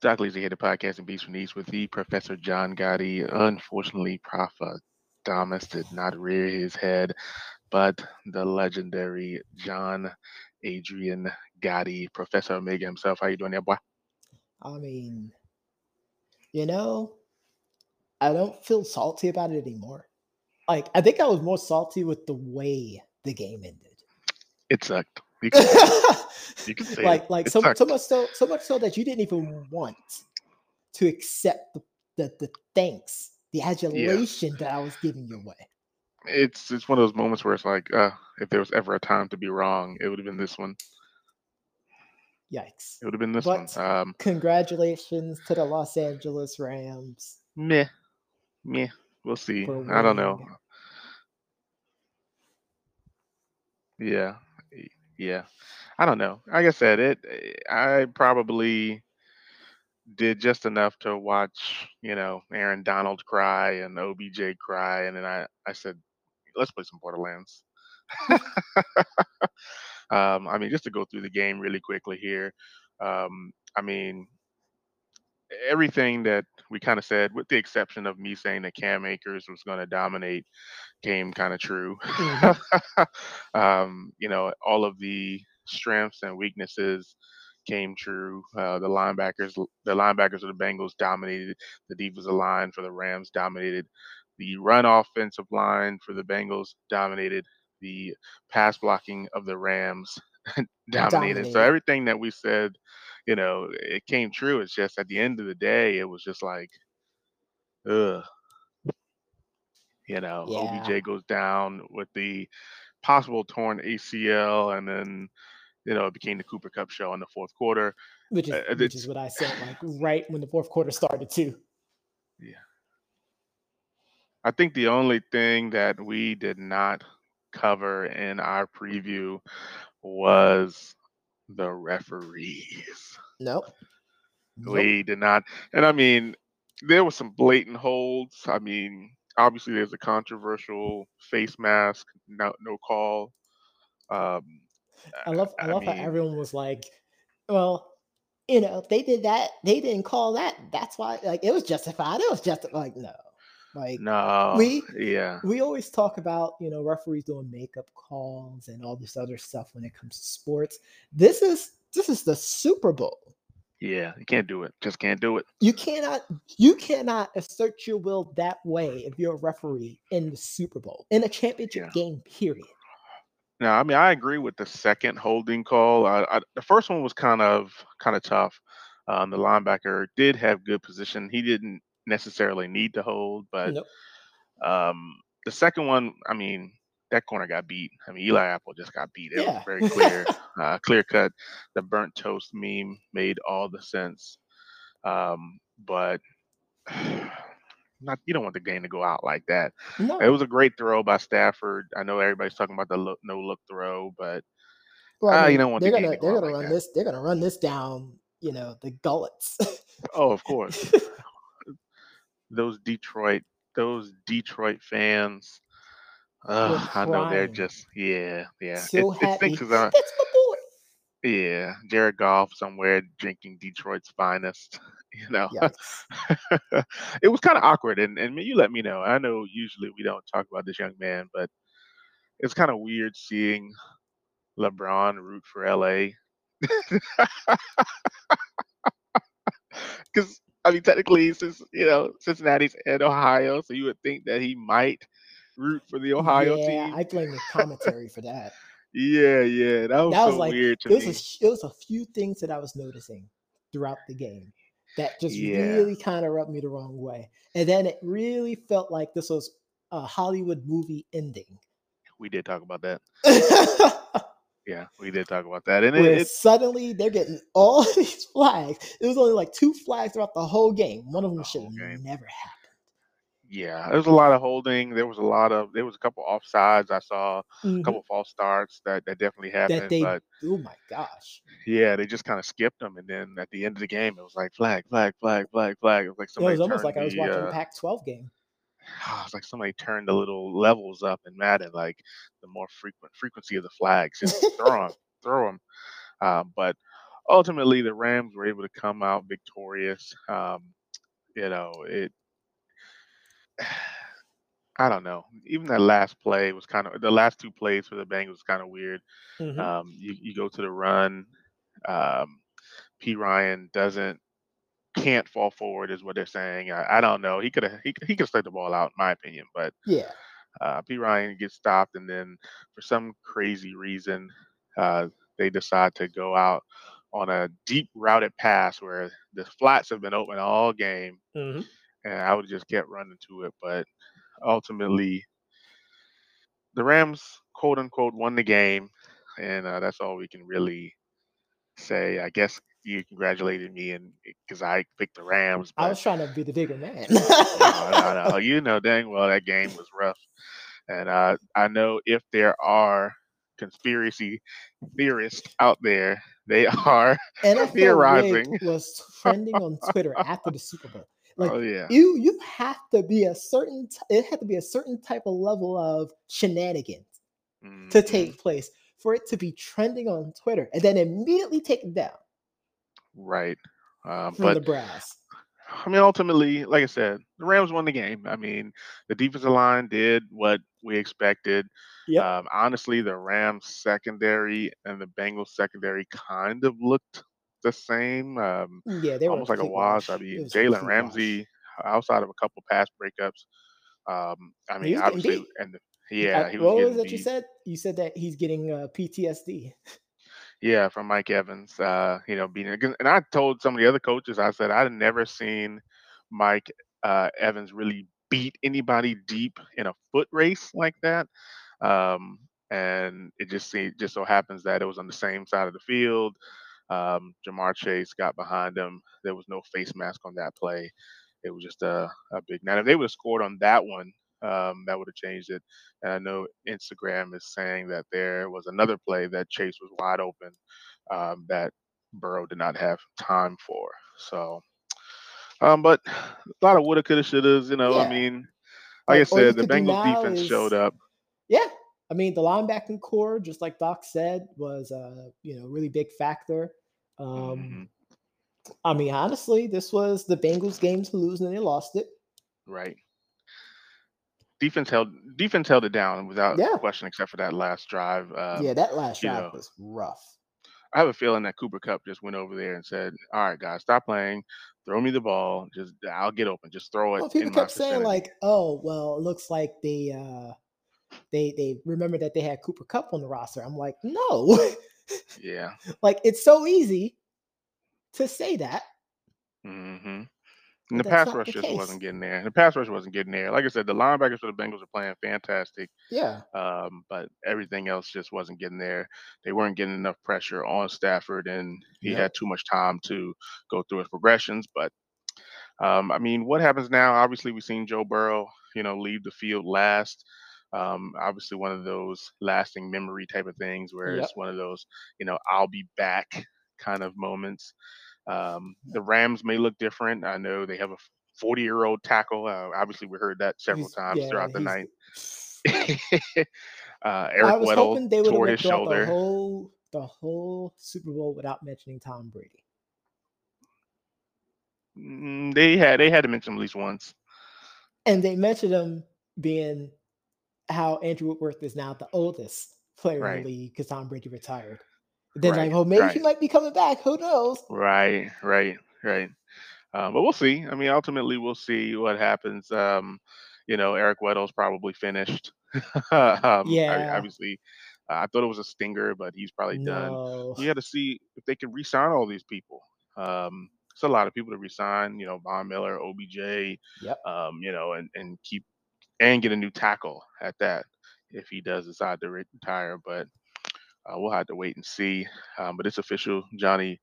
Doc Lee's here, the podcast and Beats from East with the Professor John Gotti. Unfortunately, Prof. Uh, Thomas did not rear his head, but the legendary John Adrian Gotti, Professor Omega himself. How you doing there, boy? I mean, you know, I don't feel salty about it anymore. Like, I think I was more salty with the way the game ended. It sucked. You can, you can say like, it. like It so, sucked. so much so, so much so that you didn't even want to accept the, the, the thanks, the adulation that I was giving your way. It's it's one of those moments where it's like, uh, if there was ever a time to be wrong, it would have been this one. Yikes. It would have been this But- one. Um, Congratulations to the Los Angeles Rams. meh, meh. We'll see. I don't know. Yeah, yeah. I don't know. Like I said, it. eh, I probably did just enough to watch, you know, Aaron Donald cry and OBJ cry, and then I, I said, let's play some Borderlands. um, I mean, just to go through the game really quickly here. Um, I mean, everything that we kind of said, with the exception of me saying that Cam Akers was going to dominate, came kind of true. um, you know, all of the strengths and weaknesses came true. Uh, the linebackers, the linebackers of the Bengals dominated. The defensive line for the Rams dominated. The run offensive line for the Bengals dominated. The pass blocking of the Rams dominated. So everything that we said, you know, it came true. It's just at the end of the day, it was just like, ugh. You know, Yeah. OBJ goes down with the possible torn ACL, and then you know it became the Cooper Kupp show in the fourth quarter. Which is Uh, which is what I said, like right when the fourth quarter started too. Yeah, I think the only thing that we did not cover in our preview was the referees. Nope. Nope. We did not, and I mean, there were some blatant holds. I mean, obviously, there's a controversial face mask, no, no call. Um, I love I I love mean- how everyone was like, well, you know, they did that, they didn't call that. That's why like it was justified. It was just like no. Like no, we- yeah, we always talk about, you know, referees doing makeup calls and all this other stuff when it comes to sports. This is this is the Super Bowl. yeah, you can't do it. Just can't do it. You cannot you cannot assert your will that way if you're a referee in the Super Bowl, in a championship Yeah. game, period. No, I mean I agree with the second holding call. I, I, the first one was kind of kind of tough. Um, the linebacker did have good position. He didn't necessarily need to hold, but Nope. um, the second one, I mean, that corner got beat. I mean, Eli Apple just got beat. It Yeah. was very clear, uh, clear cut. The burnt toast meme made all the sense. Um, but not you don't want the game to go out like that. No. It was a great throw by Stafford. I know everybody's talking about the look, no look throw, but Well, I Ah, you don't want they're the gonna to they're out gonna like run that. this they're gonna run this down you know the gullets oh, of course, those Detroit, those Detroit fans. Uh, I know they're just yeah, yeah. so it, it happy stinks 'cause I- that's my boy yeah, Jared Goff somewhere drinking Detroit's finest. You know, it was kind of awkward, and and you let me know. I know usually we don't talk about this young man, but it's kind of weird seeing LeBron root for LA. Because I mean, technically, since you know Cincinnati's in Ohio, so you would think that he might root for the Ohio yeah team. i blame the commentary for that Yeah, yeah, that was that so like weird to it was me. a it was a few things that i was noticing throughout the game that just Yeah. really kind of rubbed me the wrong way and then it really felt like this was a hollywood movie ending we did talk about that. Yeah, we did talk about that, and it, it, suddenly they're getting all these flags it was only like two flags throughout the whole game one of them The should have never happened yeah, there was a lot of holding. There was a lot of there was a couple offsides. I saw a Mhm. couple false starts that that definitely happened. that they but oh my gosh yeah, they just kind of skipped them, and then at the end of the game, it was like flag, flag, flag, flag, flag. It was like it was almost like i was watching uh, a pac 12 game it was like somebody turned the little levels up in Madden, like the more frequent frequency of the flags. Just throw them, throw them. Uh, but ultimately the Rams were able to come out victorious. Um, you know, it. I don't know. Even that last play was kind of the last two plays for the Bengals was kind of weird. hmm Um, you you go to the run. Um, Perine doesn't can't fall forward is what they're saying. I, I don't know. He could have he, he could have the ball out, in my opinion. But Yeah. uh, Perine gets stopped, and then for some crazy reason, uh, they decide to go out on a deep routed pass where the flats have been open all game, hmm and I would just kept running to it. But ultimately, the Rams, quote unquote, won the game, and uh, that's all we can really say. I guess you congratulated me, and because I picked the Rams, I was trying to be the bigger man. no, no, no, you know dang well that game was rough, and uh, I know if there are conspiracy theorists out there, they are NFL theorizing. Was trending on Twitter after the Super Bowl. Like oh yeah, you, you have to be a certain. T- it had to be a certain type of level of shenanigans to mhm, take place for it to be trending on Twitter and then immediately taken down right. Um, from the but brass. I mean, ultimately, like I said, the Rams won the game. I mean, the defensive line did what we expected. Yep. Um, honestly, the Rams secondary and the Bengals secondary kind of looked the same, um, Yeah, they were almost like a wash. I mean, Jalen complete wash. Ramsey, outside of a couple pass breakups, um, I mean, obviously, and the, yeah, he was what was getting that you said? You said that he's getting uh, PTSD. Yeah, from Mike Evans, uh, you know, being and I told some of the other coaches, I said I'd never seen Mike uh, Evans really beat anybody deep in a foot race like that. Um, and it just see, just so happens that it was on the same side of the field. Um, Ja'Marr Chase got behind him. There was no face mask on that play. It was just a, a big. Now, if they would have scored on that one, um, that would have changed it. And I know Instagram is saying that there was another play that Chase was wide open um, that Burrow did not have time for. So, um, but a lot of woulda, coulda, shouldas. You know, I mean, like I Like you said, the Bengals defense showed up. yeah. I mean, the linebacking corps, just like Doc said, was a you know really big factor. Um, hmm I mean, honestly, this was the Bengals' game to lose, and they lost it. Right. Defense held defense held it down without Yeah, question, except for that last drive. yeah. Um, That last drive know, was rough. I have a feeling that Cooper Kupp just went over there and said, "All right, guys, stop playing. Throw me the ball. Just I'll get open. Just throw it Well, people kept saying like, "Oh, well, it looks like they uh they they remember that they had Cooper Kupp on the roster." I'm like, no, Yeah. like it's so easy to say that, hmm but And the that's pass rush the just wasn't getting there. The pass rush wasn't getting there. Like I said, the linebackers for the Bengals are playing fantastic, Yeah, um, but everything else just wasn't getting there. They weren't getting enough pressure on Stafford, and he yep, had too much time to go through his progressions. But um, I mean, what happens now? Obviously, we've seen Joe Burrow, you know, leave the field last. Um, obviously, one of those lasting memory type of things, where yep. it's one of those, you know, I'll be back kind of moments. Um, the Rams may look different. I know they have a 40 year old tackle. Uh, obviously, we heard that several He's times yeah, throughout the night. uh, I was Weddle hoping they would have tore his throughout the whole the whole Super Bowl without mentioning Tom Brady. Mm, They had they had to mention him at least once. And they mentioned him being how Andrew Whitworth is now the oldest player in the league because Tom Brady retired. Then like, right, well, maybe he might be coming back. Who knows? right, right, right. Um, but we'll see. I mean, ultimately, we'll see what happens. Um, you know, Eric Weddle's probably finished. um, Yeah, obviously, uh, I thought it was a stinger, but he's probably done. no. You got to see if they can re-sign all these people. Um, it's a lot of people to resign. You know, Von Miller, OBJ. Yep. Um, you know, and and keep and get a new tackle at that if he does decide to retire. But uh, we'll have to wait and see. Um, but it's official, Johnny.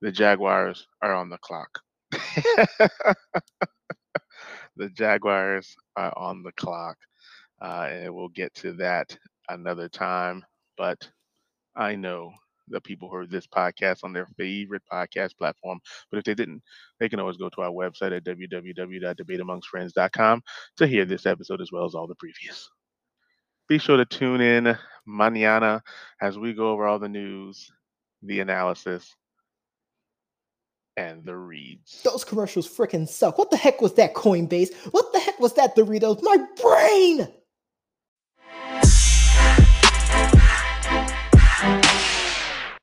The Jaguars are on the clock. the Jaguars are on the clock, uh, and we'll get to that another time. But I know the people who heard this podcast on their favorite podcast platform. But if they didn't, they can always go to our website at www.debateamongstfriends.com to hear this episode as well as all the previous. Be sure to tune in mañana as we go over all the news, the analysis, and the reads. Those commercials freaking suck. What the heck was that Coinbase? What the heck was that Doritos? My brain!